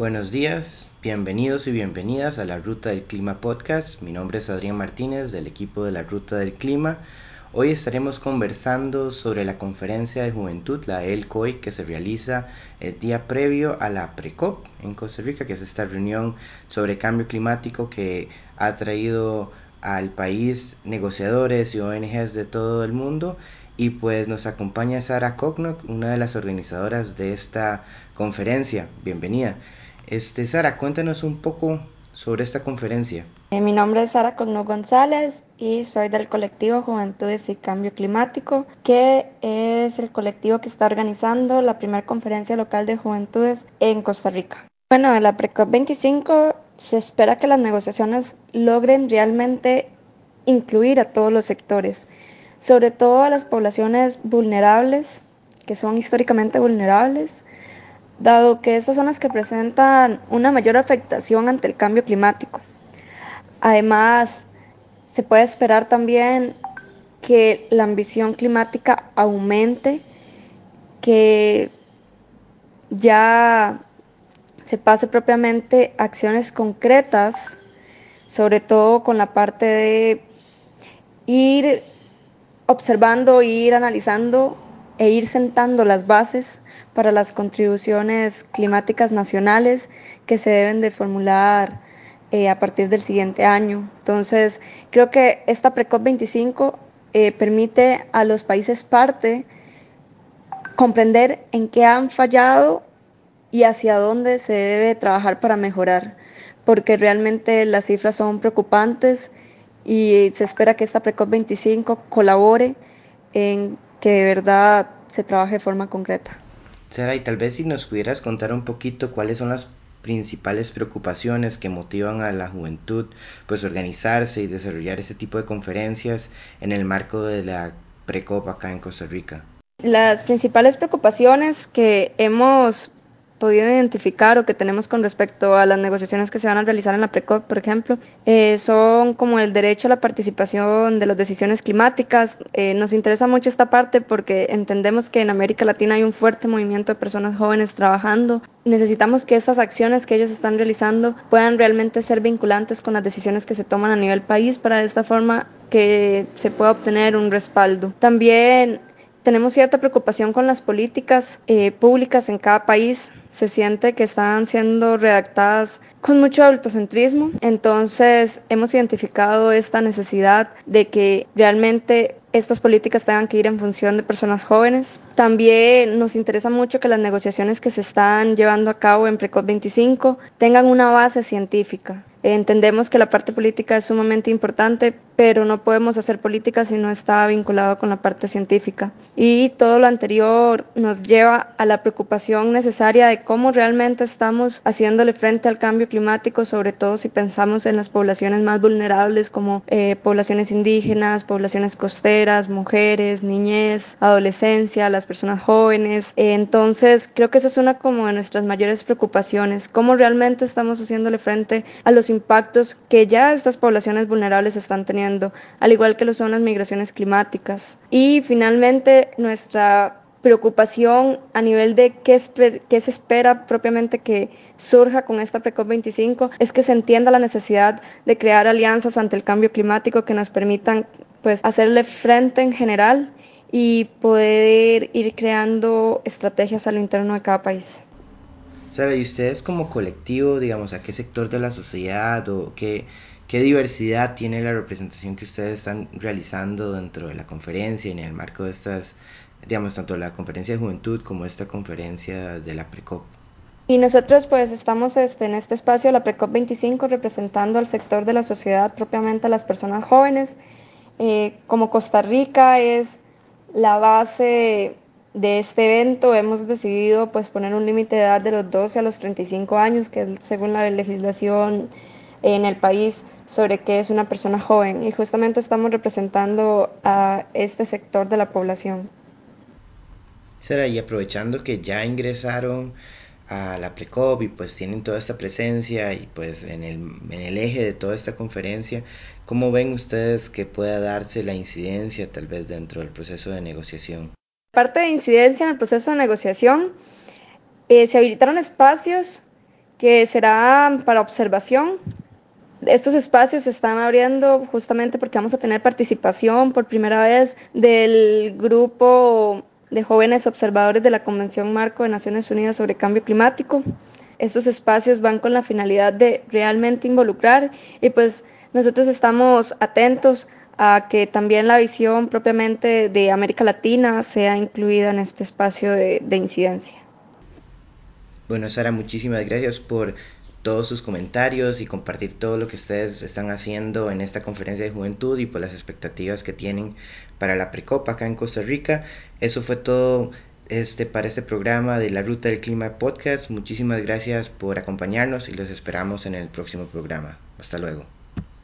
Buenos días, bienvenidos y bienvenidas a la Ruta del Clima Podcast. Mi nombre es Adrián Martínez del equipo de la Ruta del Clima. Hoy estaremos conversando sobre la conferencia de juventud, la ELCOI, que se realiza el día previo a la PRECOP en Costa Rica, que es esta reunión sobre cambio climático que ha traído al país negociadores y ONGs de todo el mundo y pues nos acompaña Sara Koknok, una de las organizadoras de esta conferencia. Bienvenida. Este, Sara, cuéntanos un poco sobre esta conferencia. Eh, mi nombre es Sara Cogno González y soy del colectivo Juventudes y Cambio Climático, que es el colectivo que está organizando la primera conferencia local de juventudes en Costa Rica. Bueno, en la PRECOP 25 se espera que las negociaciones logren realmente incluir a todos los sectores, sobre todo a las poblaciones vulnerables, que son históricamente vulnerables, dado que estas son las que presentan una mayor afectación ante el cambio climático. Además, se puede esperar también que la ambición climática aumente, que ya se pase propiamente acciones concretas, sobre todo con la parte de ir observando, ir analizando e ir sentando las bases para las contribuciones climáticas nacionales que se deben de formular eh, a partir del siguiente año. Entonces, creo que esta PRECOP 25 eh, permite a los países parte comprender en qué han fallado y hacia dónde se debe trabajar para mejorar, porque realmente las cifras son preocupantes y se espera que esta PRECOP 25 colabore en que de verdad se trabaje de forma concreta. Sara, y tal vez si nos pudieras contar un poquito cuáles son las principales preocupaciones que motivan a la juventud pues organizarse y desarrollar ese tipo de conferencias en el marco de la Precopa acá en Costa Rica. Las principales preocupaciones que hemos podido identificar o que tenemos con respecto a las negociaciones que se van a realizar en la PRECOP, por ejemplo, eh, son como el derecho a la participación de las decisiones climáticas. Eh, nos interesa mucho esta parte porque entendemos que en América Latina hay un fuerte movimiento de personas jóvenes trabajando. Necesitamos que estas acciones que ellos están realizando puedan realmente ser vinculantes con las decisiones que se toman a nivel país para de esta forma que se pueda obtener un respaldo. También tenemos cierta preocupación con las políticas eh, públicas en cada país se siente que están siendo redactadas con mucho adultocentrismo. Entonces hemos identificado esta necesidad de que realmente estas políticas tengan que ir en función de personas jóvenes. También nos interesa mucho que las negociaciones que se están llevando a cabo en Precop 25 tengan una base científica. Entendemos que la parte política es sumamente importante, pero no podemos hacer política si no está vinculado con la parte científica. Y todo lo anterior nos lleva a la preocupación necesaria de cómo realmente estamos haciéndole frente al cambio climático, sobre todo si pensamos en las poblaciones más vulnerables como eh, poblaciones indígenas, poblaciones costeras, mujeres, niñez, adolescencia, las personas jóvenes. entonces, creo que esa es una como de nuestras mayores preocupaciones, cómo realmente estamos haciéndole frente a los impactos que ya estas poblaciones vulnerables están teniendo, al igual que lo son las migraciones climáticas. Y finalmente, nuestra preocupación a nivel de qué, qué, se espera propiamente que surja con esta PRECOP 25 es que se entienda la necesidad de crear alianzas ante el cambio climático que nos permitan pues hacerle frente en general y poder ir creando estrategias a lo interno de cada país. Sara, ¿y ustedes como colectivo, digamos, a qué sector de la sociedad o qué, qué diversidad tiene la representación que ustedes están realizando dentro de la conferencia y en el marco de estas, digamos, tanto la conferencia de juventud como esta conferencia de la PRECOP? Y nosotros pues estamos este, en este espacio, la PRECOP 25, representando al sector de la sociedad, propiamente a las personas jóvenes. Eh, como Costa Rica es la base de este evento hemos decidido pues poner un límite de edad de los 12 a los 35 años, que es según la legislación en el país sobre qué es una persona joven y justamente estamos representando a este sector de la población. Será y aprovechando que ya ingresaron a la Precop y pues tienen toda esta presencia y pues en el, en el eje de toda esta conferencia, ¿cómo ven ustedes que pueda darse la incidencia tal vez dentro del proceso de negociación? Parte de incidencia en el proceso de negociación, eh, se habilitaron espacios que será para observación. Estos espacios se están abriendo justamente porque vamos a tener participación por primera vez del grupo de jóvenes observadores de la Convención Marco de Naciones Unidas sobre Cambio Climático. Estos espacios van con la finalidad de realmente involucrar y pues nosotros estamos atentos a que también la visión propiamente de América Latina sea incluida en este espacio de, de incidencia. Bueno, Sara, muchísimas gracias por todos sus comentarios y compartir todo lo que ustedes están haciendo en esta conferencia de juventud y por las expectativas que tienen para la Precopa acá en Costa Rica. Eso fue todo este, para este programa de la Ruta del Clima Podcast. Muchísimas gracias por acompañarnos y los esperamos en el próximo programa. Hasta luego.